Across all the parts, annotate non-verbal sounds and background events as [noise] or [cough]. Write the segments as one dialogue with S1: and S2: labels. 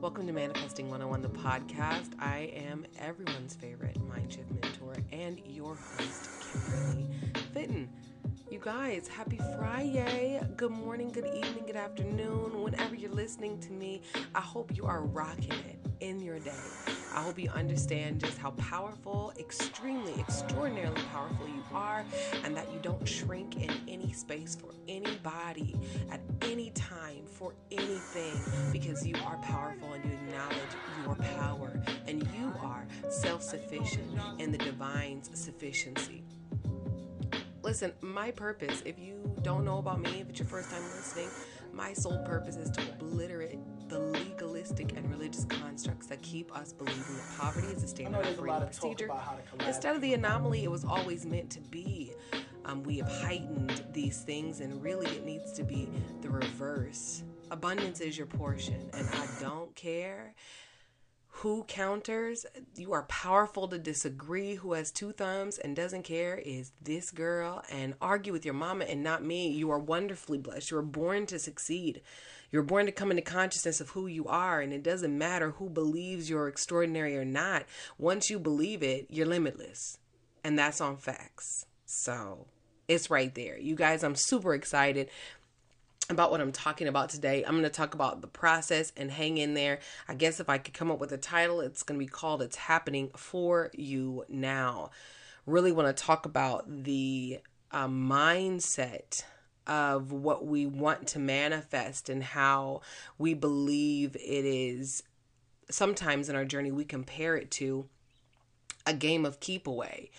S1: Welcome to Manifesting 101, the podcast. I am everyone's favorite mind shift mentor and your host, Kimberly Fitton. You guys, happy Friday. Good morning, good evening, good afternoon. Whenever you're listening to me, I hope you are rocking it in your day. I hope you understand just how powerful, extremely, extraordinarily powerful you are, and that you don't shrink in any space for anybody at any time for anything because you are powerful and you acknowledge your power and you are self sufficient in the divine's sufficiency. Listen, my purpose, if you don't know about me, if it's your first time listening, my sole purpose is to obliterate the legalistic and religious constructs that keep us believing that poverty is a standard operating procedure. Instead of the anomaly it was always meant to be. Um, we have heightened these things, and really it needs to be the reverse. Abundance is your portion, and I don't care who counters. You are powerful to disagree. Who has two thumbs and doesn't care is this girl. And argue with your mama and not me. You are wonderfully blessed. You are born to succeed. You're born to come into consciousness of who you are. And it doesn't matter who believes you're extraordinary or not. Once you believe it, you're limitless. And that's on facts. So it's right there. You guys, I'm super excited about what I'm talking about today. I'm going to talk about the process and hang in there. I guess if I could come up with a title, it's going to be called It's Happening for You Now. Really want to talk about the uh, mindset of what we want to manifest and how we believe it is. Sometimes in our journey, we compare it to a game of keep away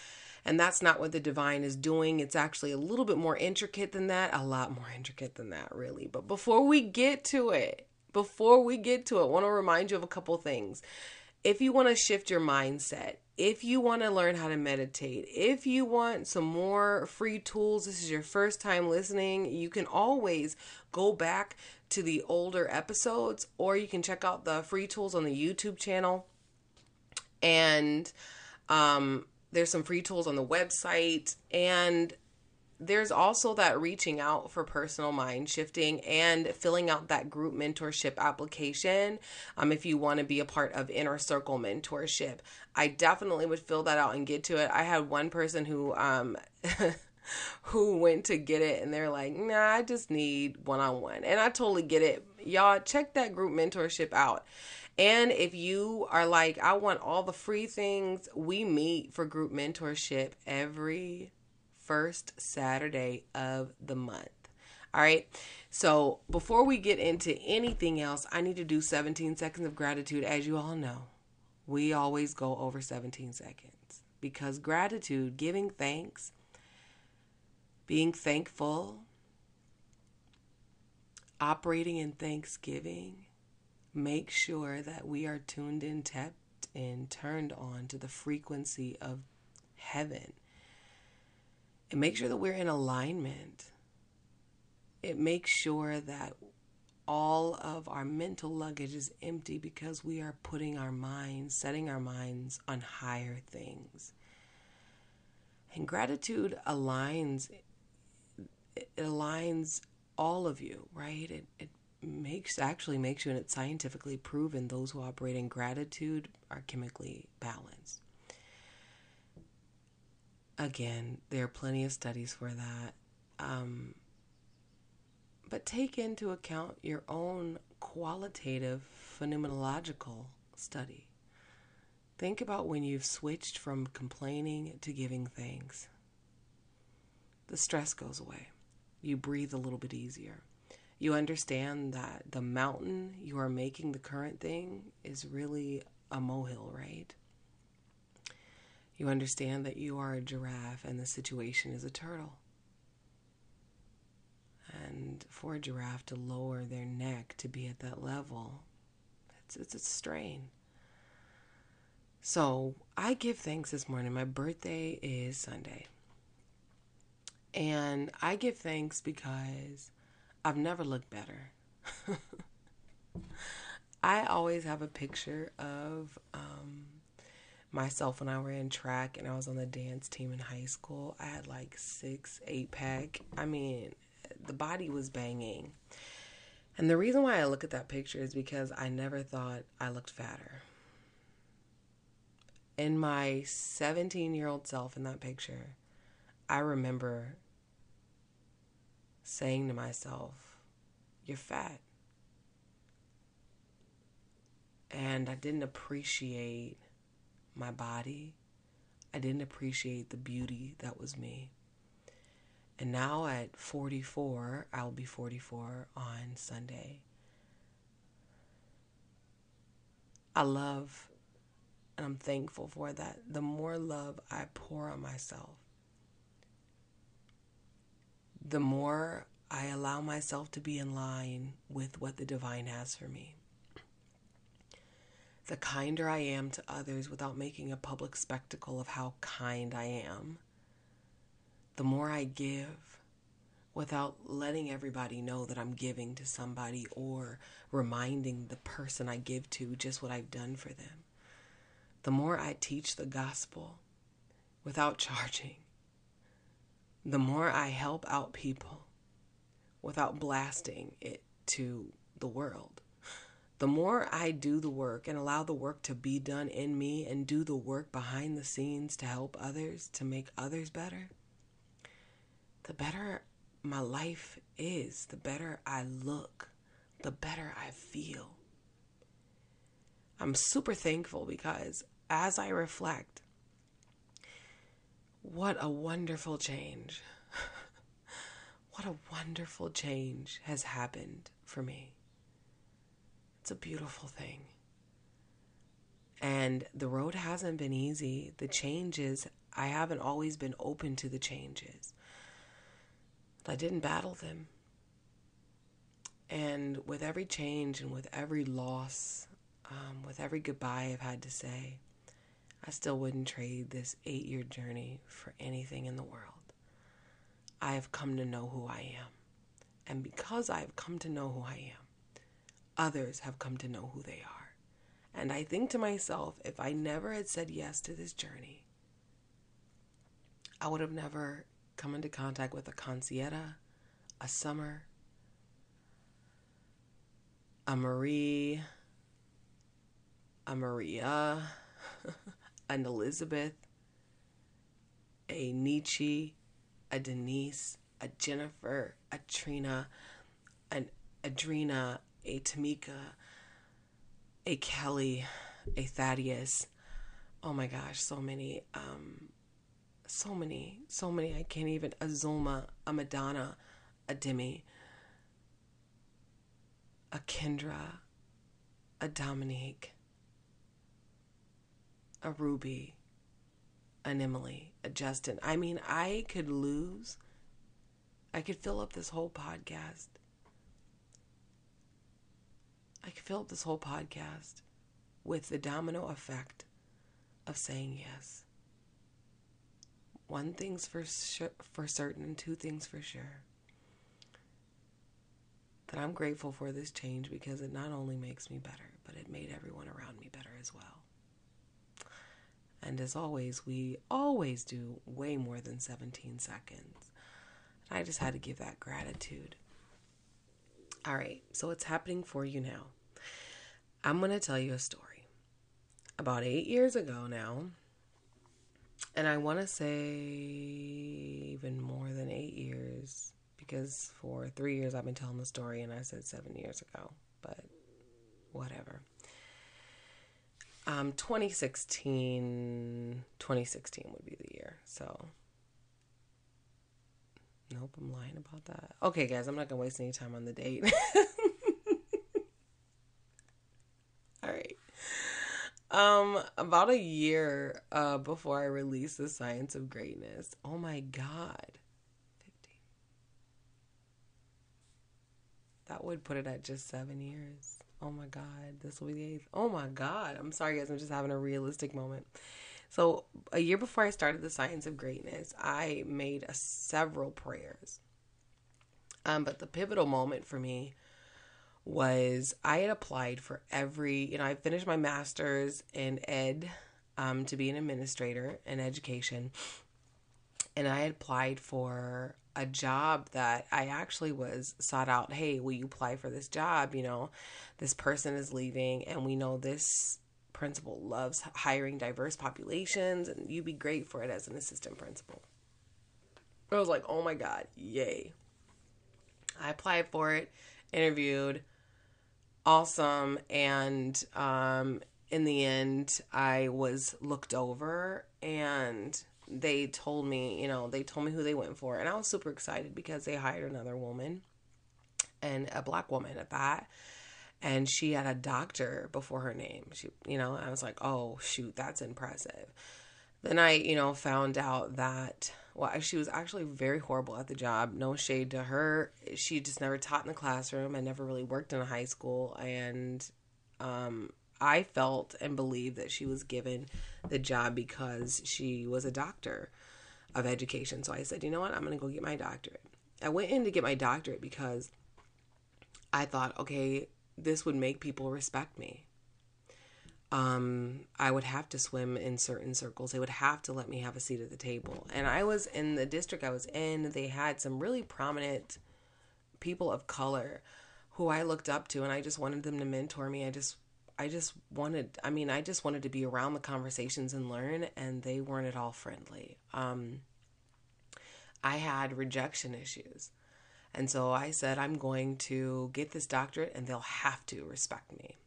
S1: and that's not what the divine is doing. It's actually a little bit more intricate than that, a lot more intricate than that, really. But before we get to it, before we get to it, I want to remind you of a couple things. If you want to shift your mindset, if you want to learn how to meditate, if you want some more free tools, this is your first time listening, you can always go back to the older episodes or you can check out the free tools on the YouTube channel. And um, there's some free tools on the website and there's also that reaching out for personal mind shifting and filling out that group mentorship application um, if you want to be a part of inner circle mentorship. I definitely would fill that out and get to it. I had one person who um, [laughs] who went to get it and they're like nah i just need one-on-one. And i totally get it. Y'all check that group mentorship out. And if you are like, I want all the free things, we meet for group mentorship every first Saturday of the month. All right. So before we get into anything else, I need to do 17 seconds of gratitude. As you all know, we always go over 17 seconds because gratitude, giving thanks, being thankful, operating in thanksgiving make sure that we are tuned in, tapped in, turned on to the frequency of heaven. And makes sure that we're in alignment. It makes sure that all of our mental luggage is empty because we are putting our minds, setting our minds on higher things. And gratitude aligns it aligns all of you, right? It it makes actually makes you and it's scientifically proven those who operate in gratitude are chemically balanced again there are plenty of studies for that um, but take into account your own qualitative phenomenological study. Think about when you've switched from complaining to giving thanks. The stress goes away. You breathe a little bit easier. You understand that the mountain you are making the current thing is really a molehill, right? You understand that you are a giraffe and the situation is a turtle. And for a giraffe to lower their neck to be at that level, it's, it's a strain. So I give thanks this morning. My birthday is Sunday. And I give thanks because I've never looked better. [laughs] I always have a picture of um, myself when I ran track and I was on the dance team in high school. I had like six, eight pack. I mean, the body was banging. And the reason why I look at that picture is because I never thought I looked fatter. In my 17 year old self in that picture, I remember saying to myself, You're fat. And I didn't appreciate my body. I didn't appreciate the beauty that was me. And now at 44, I'll be 44 on Sunday. I love and I'm thankful for that. The more love I pour on myself, the more I allow myself to be in line with what the divine has for me. The kinder I am to others without making a public spectacle of how kind I am, the more I give without letting everybody know that I'm giving to somebody or reminding the person I give to just what I've done for them. The more I teach the gospel without [laughs] charging, the more I help out people without blasting it to the world, the more I do the work and allow the work to be done in me and do the work behind the scenes to help others, to make others better, the better my life is, the better I look, the better I feel. I'm super thankful because as I reflect, what a wonderful change. [laughs] what a wonderful change has happened for me. It's a beautiful thing. And the road hasn't been easy. The changes, I haven't always been open to the changes. I didn't battle them. And with every change and with every loss, um, with every goodbye I've had to say, I still wouldn't trade this eight year journey for anything in the world. I have come to know who I am. And because I have come to know who I am, others have come to know who they are. And I think to myself, if I never had said yes to this journey, I would have never come into contact with a Consieta, a Summer, a Marie, a Maria, [laughs] an Elizabeth, a Nietzsche, a Denise, a Jennifer, a Trina, an Adrena, a Tamika, a Kelly, a Thaddeus. Oh my gosh, so many. Um, so many, so many. I can't even. A Zulma, a Madonna, a Demi, a Kendra, a Dominique, a Ruby, an Emily, a Justin. I mean, I could lose. I could fill up this whole podcast. I could fill up this whole podcast with the domino effect of saying yes. One thing's for sure, for certain, and two things for sure. That I'm grateful for this change because it not only makes me better, but it made everyone around me better as well. And as always, we always do way more than 17 seconds. I just had to give that gratitude. All right, so it's happening for you now. I'm going to tell you a story. About eight years ago now, and I want to say even more than eight years, because for three years I've been telling the story and I said seven years ago, but whatever um, 2016 2016 would be the year so nope i'm lying about that okay guys i'm not gonna waste any time on the date [laughs] all right um about a year uh before i released the science of greatness oh my god 50 that would put it at just seven years Oh my God, this will be the eighth. Oh my God. I'm sorry, guys. I'm just having a realistic moment. So, a year before I started the Science of Greatness, I made a, several prayers. Um, but the pivotal moment for me was I had applied for every, you know, I finished my master's in ed um, to be an administrator in education. And I had applied for a job that I actually was sought out. Hey, will you apply for this job? You know, this person is leaving, and we know this principal loves hiring diverse populations, and you'd be great for it as an assistant principal. I was like, oh my God, yay. I applied for it, interviewed, awesome. And um, in the end, I was looked over and they told me, you know, they told me who they went for. And I was super excited because they hired another woman and a black woman at that. And she had a doctor before her name. She, you know, I was like, oh, shoot, that's impressive. Then I, you know, found out that, well, she was actually very horrible at the job. No shade to her. She just never taught in the classroom and never really worked in a high school. And um, I felt and believed that she was given the job because she was a doctor of education. So I said, you know what? I'm going to go get my doctorate. I went in to get my doctorate because I thought, okay, this would make people respect me. Um, I would have to swim in certain circles. They would have to let me have a seat at the table. And I was in the district I was in, they had some really prominent people of color who I looked up to and I just wanted them to mentor me. I just I just wanted, I mean, I just wanted to be around the conversations and learn, and they weren't at all friendly. Um, I had rejection issues. And so I said, I'm going to get this doctorate, and they'll have to respect me.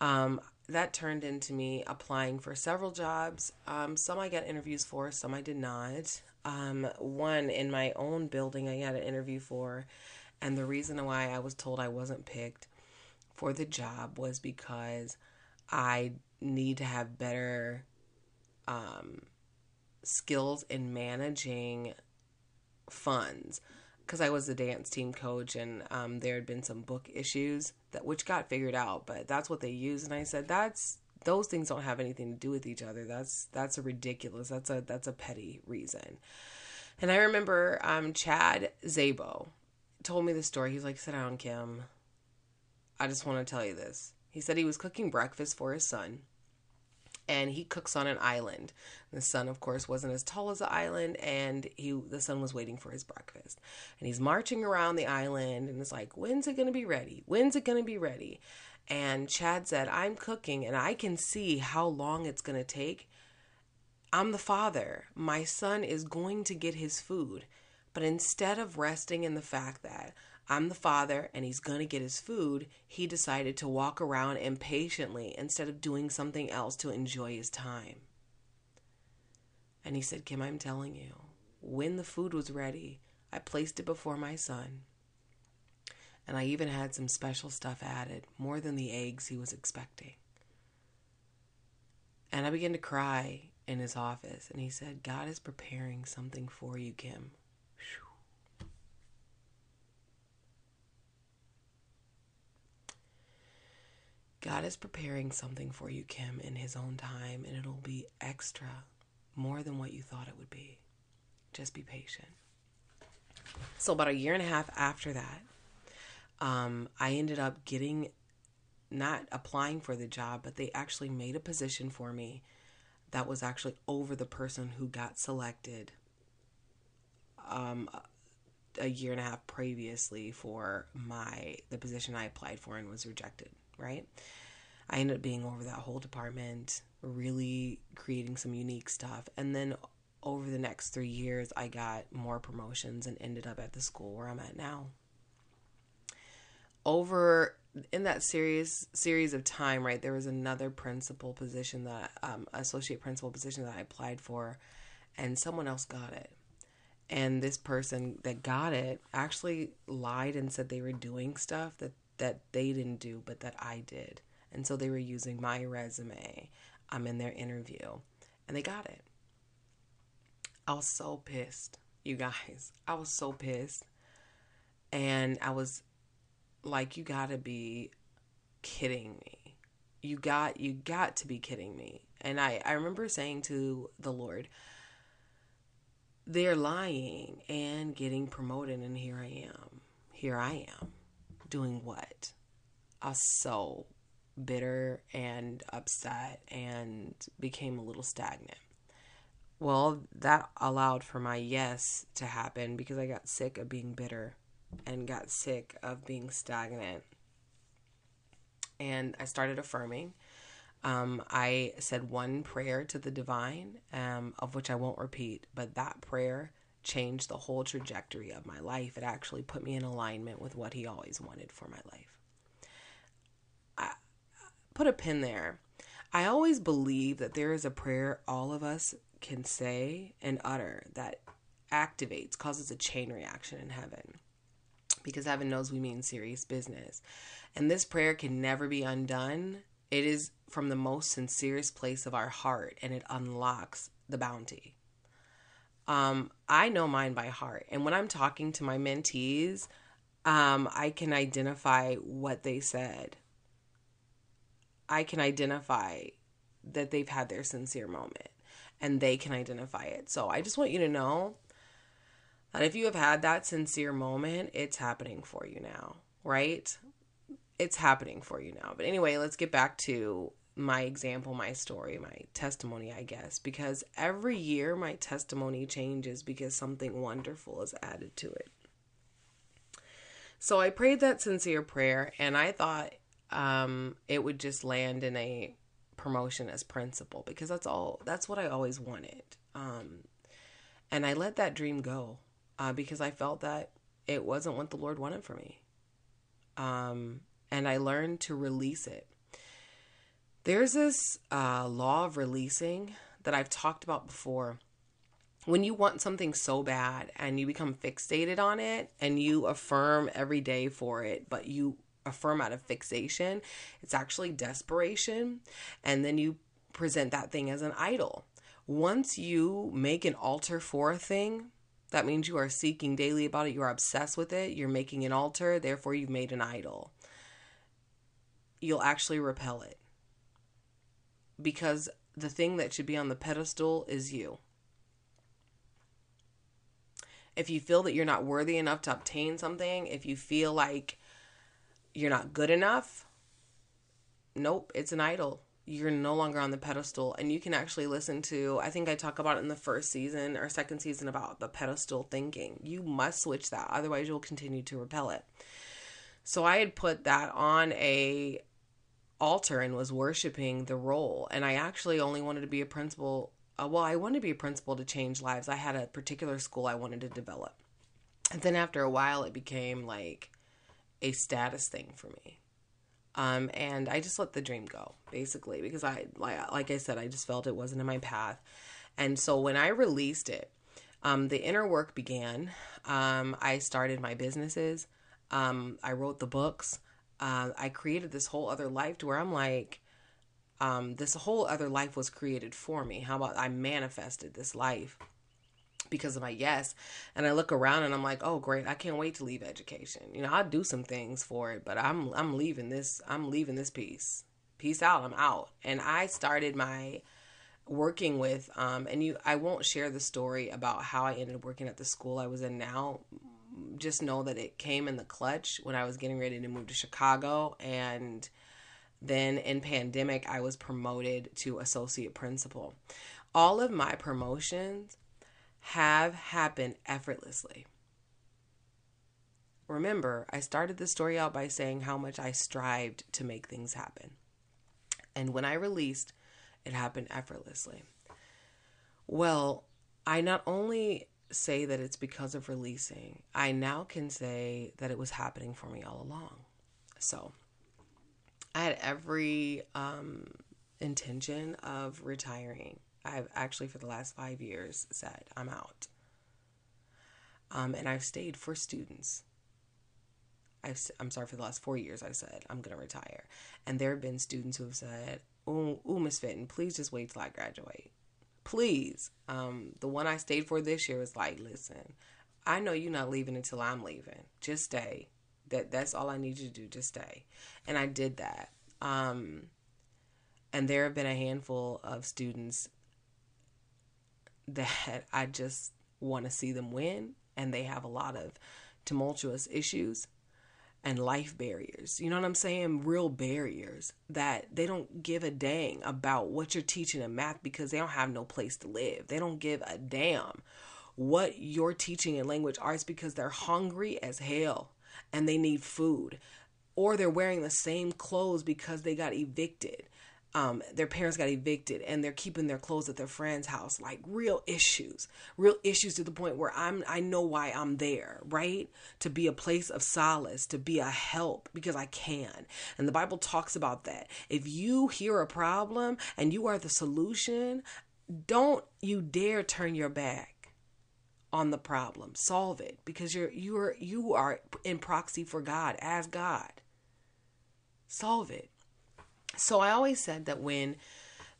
S1: Um, that turned into me applying for several jobs. Um, some I got interviews for, some I did not. Um, one in my own building, I got an interview for, and the reason why I was told I wasn't picked for the job was because I need to have better um, skills in managing funds because I was the dance team coach and um, there had been some book issues that which got figured out, but that's what they used, and I said that's those things don't have anything to do with each other. That's that's a ridiculous. That's a that's a petty reason. And I remember um, Chad Zabo told me the story. He's like, "Sit down, Kim. I just want to tell you this. He said he was cooking breakfast for his son, and he cooks on an island. The son, of course, wasn't as tall as the island, and he the son was waiting for his breakfast. And he's marching around the island, and it's like, when's it gonna be ready? When's it gonna be ready? And Chad said, I'm cooking, and I can see how long it's gonna take. I'm the father. My son is going to get his food. But instead of resting in the fact that I'm the father and he's going to get his food, he decided to walk around impatiently instead of doing something else to enjoy his time. And he said, Kim, I'm telling you, when the food was ready, I placed it before my son. And I even had some special stuff added, more than the eggs he was expecting. And I began to cry in his office, and he said, God is preparing something for you, Kim. God is preparing something for you, Kim, in His own time, and it'll be extra, more than what you thought it would be. Just be patient. So, about a year and a half after that, um, I ended up getting, not applying for the job, but they actually made a position for me that was actually over the person who got selected um, a year and a half previously for my the position I applied for and was rejected right? I ended up being over that whole department, really creating some unique stuff. And then over the next three years, I got more promotions and ended up at the school where I'm at now. Over in that series series of time, right, there was another principal position that um, associate principal position that I applied for, and someone else got it. And this person that got it actually lied and said they were doing stuff that that they didn't do, but that I did. And so they were using my resume um, in their interview, and they got it. I was so pissed, you guys. [laughs] I was so pissed. And I was like, you gotta be kidding me. You got you got to be kidding me. And I, I remember saying to the Lord, they're lying and getting promoted, and here I am. Here I am doing what? I was so bitter and upset and became a little stagnant. well, that allowed for my yes to happen because I got sick of being bitter and got sick of being stagnant. And I started affirming. Um, I said one prayer to the divine, um, of which I won't repeat, but that prayer changed the whole trajectory of my life. It actually put me in alignment with what he always wanted for my life. I put a pin there. I always believe that there is a prayer all of us can say and utter that activates, causes a chain reaction in heaven. Because heaven knows we mean serious business. And this prayer can never be undone. It is from the most sincerest place of our heart and it unlocks the bounty. Um, I know mine by heart. And when I'm talking to my mentees, um, I can identify what they said. I can identify that they've had their sincere moment and they can identify it. So I just want you to know that if you have had that sincere moment, it's happening for you now, right? It's happening for you now. But anyway, let's get back to my example, my story, my testimony, I guess, because every year my testimony changes because something wonderful is added to it. So I prayed that sincere prayer and I thought um, it would just land in a promotion as principal because that's all, that's what I always wanted. Um, and I let that dream go uh, because I felt that it wasn't what the Lord wanted for me. Um, and I learned to release it there's this uh, law of releasing that I've talked about before. When you want something so bad and you become fixated on it and you affirm every day for it, but you affirm out of fixation, it's actually desperation. And then you present that thing as an idol. Once you make an altar for a thing, that means you are seeking daily about it, you are obsessed with it, you're making an altar, therefore, you've made an idol. You'll actually repel it because the thing that should be on the pedestal is you. If you feel that you're not worthy enough to obtain something, if you feel like you're not good enough, nope, it's an idol. You're no longer on the pedestal. And you can actually listen to, I think I talk about it in the first season or second season about the pedestal thinking. You must switch that, otherwise, you'll continue to repel it. So I had put that on a altar and was worshiping the role. And I actually only wanted to be a principal. Uh, well, I wanted to be a principal to change lives. I had a particular school I wanted to develop. And then after a while, it became like a status thing for me. Um, and I just let the dream go, basically, because I, like, like I said, I just felt it wasn't in my path. And so when I released it, um, the inner work began. Um, I started my businesses. Um, I wrote the books uh, I created this whole other life to where I'm like, um, this whole other life was created for me. How about I manifested this life because of my yes? And I look around and I'm like, oh great, I can't wait to leave education. You know, I'll do some things for it, but I'm I'm leaving this. I'm leaving this piece. Peace out. I'm out. And I started my working with um and you I won't share the story about how I ended up working at the school I was in now just know that it came in the clutch when I was getting ready to move to Chicago. And then in pandemic, I was promoted to associate principal. All of my promotions have happened effortlessly. Remember, I started the story out by saying how much I strived to make things happen. And when I released, it happened effortlessly. Well, I not only say that it's because of releasing. I now can say that it was happening for me all along. So I had every um, intention of retiring. I've actually, for the last five years, said I'm out. Um, and I've stayed for students. I've, I'm sorry, for the last four years, I've said I'm going to retire. And there have been students who have said, Oh, Miss Fitton, please just wait till I graduate please. Um, the one I stayed for this year was like, listen, I know you're not leaving until I'm leaving. Just stay. That that's all I need you to do. Just stay. And I did that. Um, and there have been a handful of students that I just want to see them win, and they have a lot of tumultuous issues. And life barriers. You know what I'm saying? Real barriers that they don't give a dang about what you're teaching in math because they don't have no place to live. They don't give a damn what you're teaching in language arts because they're hungry as hell and they need food. Or they're wearing the same clothes because they got evicted um, their parents got evicted and they're keeping their clothes at their friend's house. Like real issues. Real issues to the point where i'm i know why i'm there right? To be a place of solace to be a help because i can. And the bible talks about that. If you hear a problem and you are the solution don't you dare turn your back on the problem. Solve it because you're you are you are in proxy for god as god. Solve it so I always said that when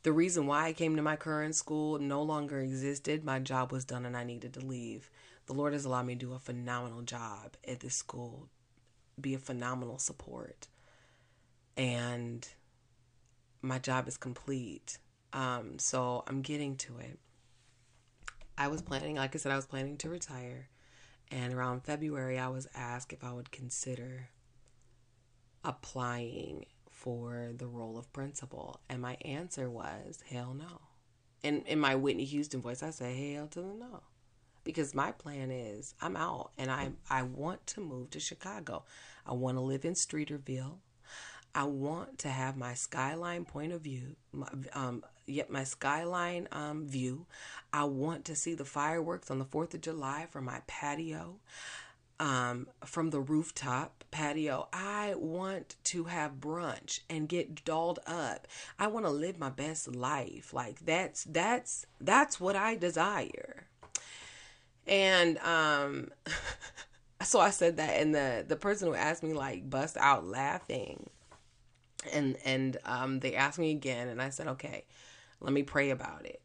S1: the reason why I came to my current school no longer existed, my job was done and I needed to leave. The Lord has allowed me to do a phenomenal job at this school, be a phenomenal support. And my job is complete. Um, so I'm getting to it. I was planning, like I said, I was planning to retire. And around February, I was asked if I would consider applying for the role of principal? And my answer was, hell no. And in my Whitney Houston voice, I said, hell to the no. Because my plan is I'm out and I I want to move to Chicago. I want to live in Streeterville. I want to have my skyline point of view, my, um, yet my skyline um, view. I want to see the fireworks on the 4th of July from my patio um, from the rooftop patio. I want to have brunch and get dolled up. I want to live my best life. Like that's that's that's what I desire. And um [laughs] so I said that and the the person who asked me like bust out laughing. And and um they asked me again and I said, "Okay, let me pray about it.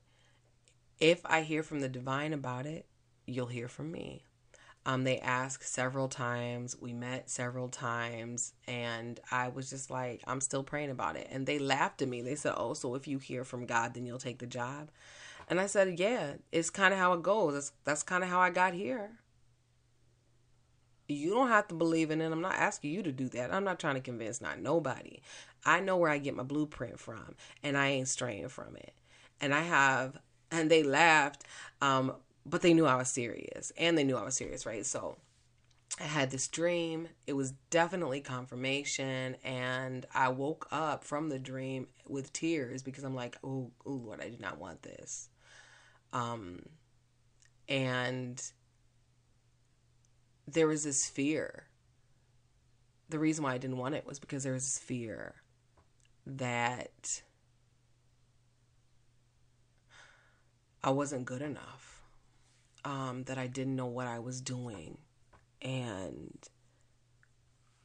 S1: If I hear from the divine about it, you'll hear from me." Um, they asked several times. We met several times, and I was just like, I'm still praying about it. And they laughed at me. They said, Oh, so if you hear from God, then you'll take the job. And I said, Yeah, it's kind of how it goes. That's, that's kind of how I got here. You don't have to believe in it. I'm not asking you to do that. I'm not trying to convince not nobody. I know where I get my blueprint from, and I ain't straying from it. And I have, and they laughed. Um, but they knew I was serious and they knew I was serious, right? So I had this dream. It was definitely confirmation. And I woke up from the dream with tears because I'm like, oh, oh Lord, I do not want this. Um, and there was this fear. The reason why I didn't want it was because there was this fear that I wasn't good enough um, that I didn't know what I was doing. And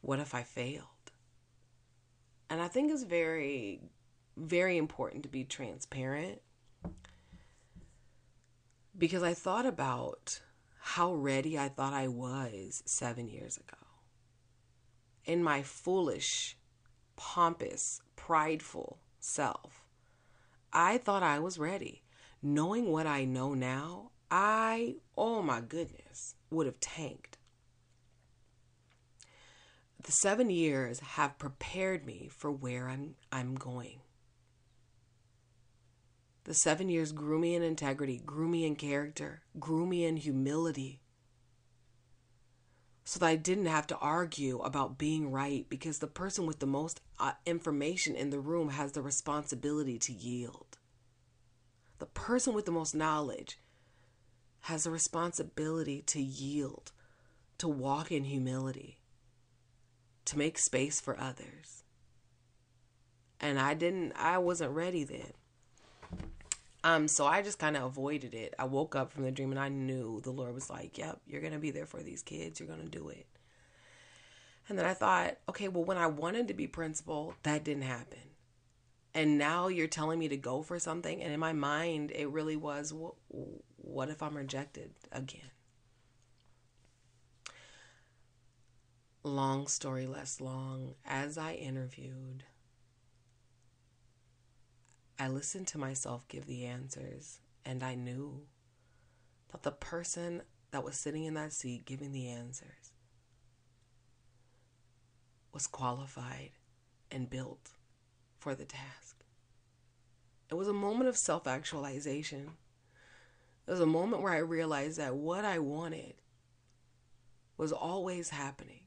S1: what if I failed? And I think it's very, very important to be transparent because I thought about how ready I thought I was seven years ago. In my foolish, pompous, prideful self, I thought I was ready. Knowing what I know now, I, oh my goodness, would have tanked. The seven years have prepared me for where I'm, I'm going. The seven years grew me in integrity, grew me in character, grew me in humility. So that I didn't have to argue about being right because the person with the most uh, information in the room has the responsibility to yield. The person with the most knowledge has a responsibility to yield, to walk in humility, to make space for others. And I didn't, I wasn't ready then. Um, so I just kind of avoided it. I woke up from the dream and I knew the Lord was like, Yep, you're gonna be there for these kids, you're gonna do it. And then I thought, okay, well, when I wanted to be principal, that didn't happen. And now you're telling me to go for something. And in my mind, it really was, what if I'm rejected again? Long story less long, as I interviewed, I listened to myself give the answers, and I knew that the person that was sitting in that seat giving the answers was qualified and built for the task. It was a moment of self actualization. It was a moment where I realized that what I wanted was always happening.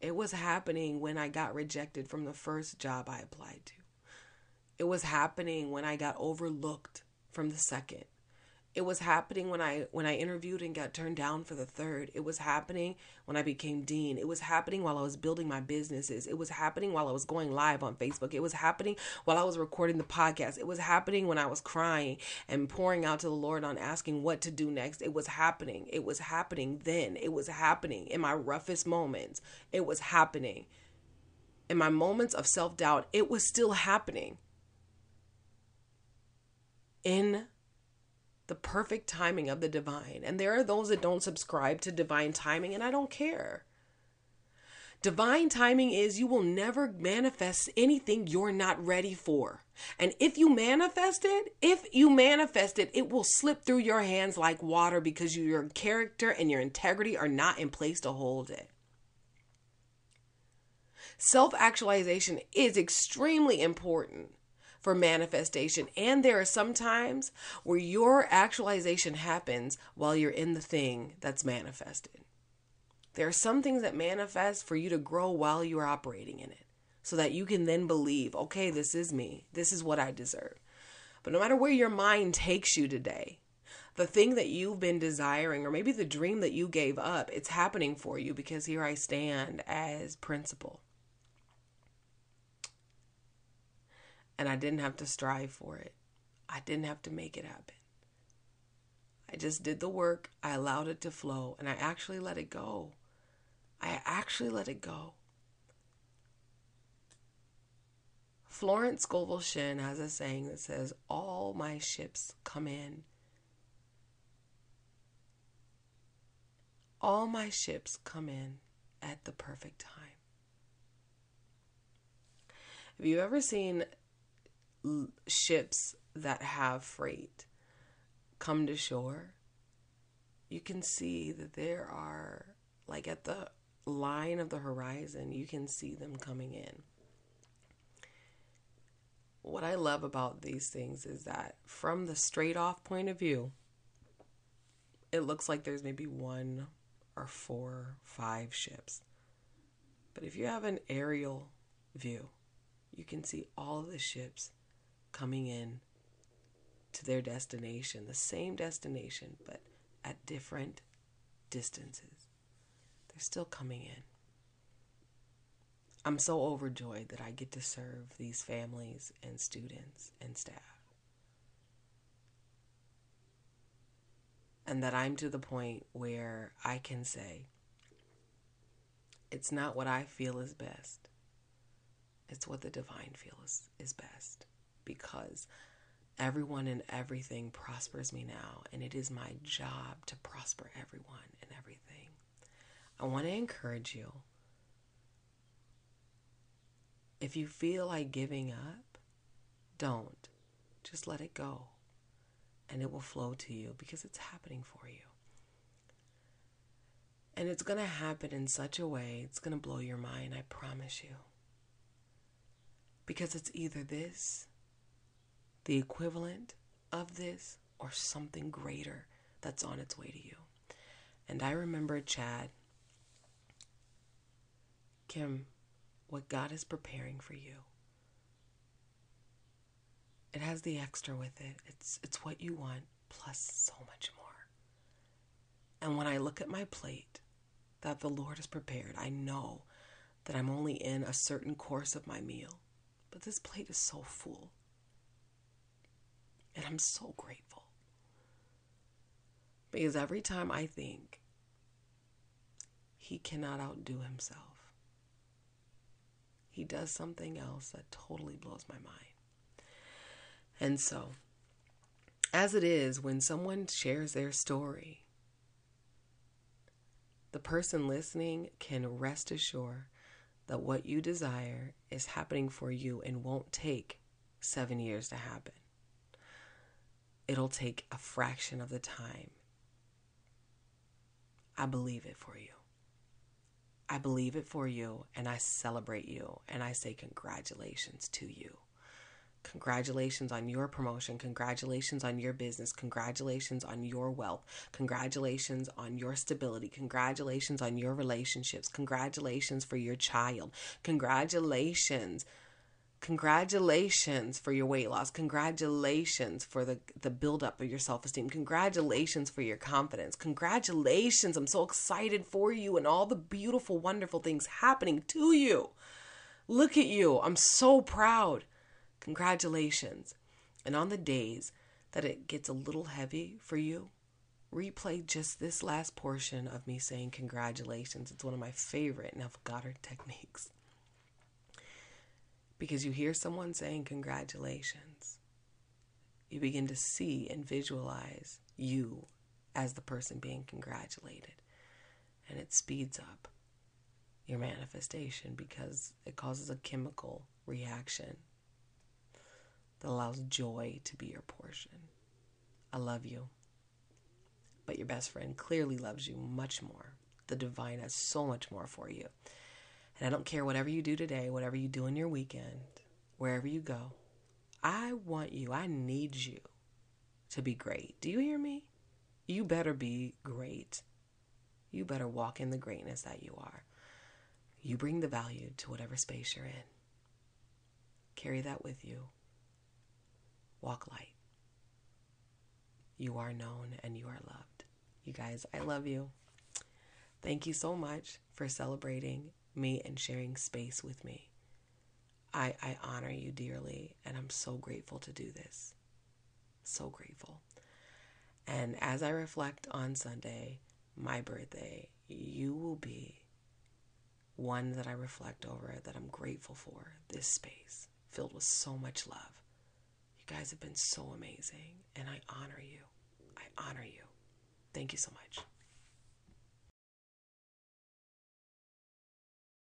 S1: It was happening when I got rejected from the first job I applied to. It was happening when I got overlooked from the second. It was happening when I when I interviewed and got turned down for the third. It was happening when I became dean. It was happening while I was building my businesses. It was happening while I was going live on Facebook. It was happening while I was recording the podcast. It was happening when I was crying and pouring out to the Lord on asking what to do next. It was happening. It was happening then. It was happening in my roughest moments. It was happening. In my moments of self-doubt, it was still happening. In the perfect timing of the divine. And there are those that don't subscribe to divine timing, and I don't care. Divine timing is you will never manifest anything you're not ready for. And if you manifest it, if you manifest it, it will slip through your hands like water because your character and your integrity are not in place to hold it. Self actualization is extremely important for manifestation. And there are some times where your actualization happens while you're in the thing that's manifested. There are some things that manifest for you to grow while you're operating in it so that you can then believe, okay, this is me. This is what I deserve. But no matter where your mind takes you today, the thing that you've been desiring, or maybe the dream that you gave up, it's happening for you because here I stand as principal. And I didn't have to strive for it. I didn't have to make it happen. I just did the work, I allowed it to flow, and I actually let it go. I actually let it go. Florence Scovel Shinn has a saying that says, All my ships come in. All my ships come in at the perfect time. Have you ever seen ships that have freight come to shore, you can see that there are, like at the line of the horizon, you can see them coming in. What I love about these things is that from the straight off point of view, it looks like there's maybe one or four, five ships. But if you have an aerial view, you can see all the ships coming in to their destination, the same destination, but at different distances. They're still coming in. I'm so overjoyed that I get to serve these families and students and staff. And that I'm to the point where I can say, it's not what I feel is best, it's what the divine feels is best because everyone and everything prospers me now, and it is my job to prosper everyone and everything. I want to encourage you. If you feel like giving up, don't. Just let it go, and it will flow to you because it's happening for you. And it's going to happen in such a way, it's going to blow your mind, I promise you. Because it's either this the equivalent of this or something greater that's on its way to you. And I remember Chad, Kim, what God is preparing for you. It has the extra with it. It's it's what you want plus so much more. And when I look at my plate that the Lord has prepared, I know that I'm only in a certain course of my meal. But this plate is so full. And I'm so grateful. Because every time I think he cannot outdo himself, he does something else that totally blows my mind. And so, as it is, when someone shares their story, the person listening can rest assured that what you desire is happening for you and won't take seven years to happen it'll take a fraction of the time. I believe it for you. I believe it for you and I celebrate you and I say congratulations to you. Congratulations on your promotion. Congratulations on your business. Congratulations on your wealth. Congratulations on your stability. Congratulations on your relationships. Congratulations for your child. Congratulations. Congratulations for your weight loss. Congratulations for the, the buildup of your self esteem. Congratulations for your confidence. Congratulations. I'm so excited for you and all the beautiful, wonderful things happening to you. Look at you. I'm so proud. Congratulations. And on the days that it gets a little heavy for you, replay just this last portion of me saying congratulations. It's one of my favorite Neville Goddard techniques. Because you hear someone saying congratulations, you begin to see and visualize you as the person being congratulated. And it speeds up your manifestation because it causes a chemical reaction that allows joy to be your portion. I love you. But your best friend clearly loves you much more. The divine has so much more for you. And I don't care whatever you do today, whatever you do in your weekend, wherever you go. I want you, I need you to be great. Do you hear me? You better be great. You better walk in the greatness that you are. You bring the value to whatever space you're in. Carry that with you walk light. You are known and you are loved. You guys, I love you. Thank you so much for celebrating me and sharing space with me. I, I honor you dearly, and I'm so grateful to do this. So grateful. And as I reflect on Sunday, my birthday, you will be one that I reflect over that I'm grateful for. This space filled with so much love. You guys have been so amazing, and I honor you. I honor you. Thank you so much.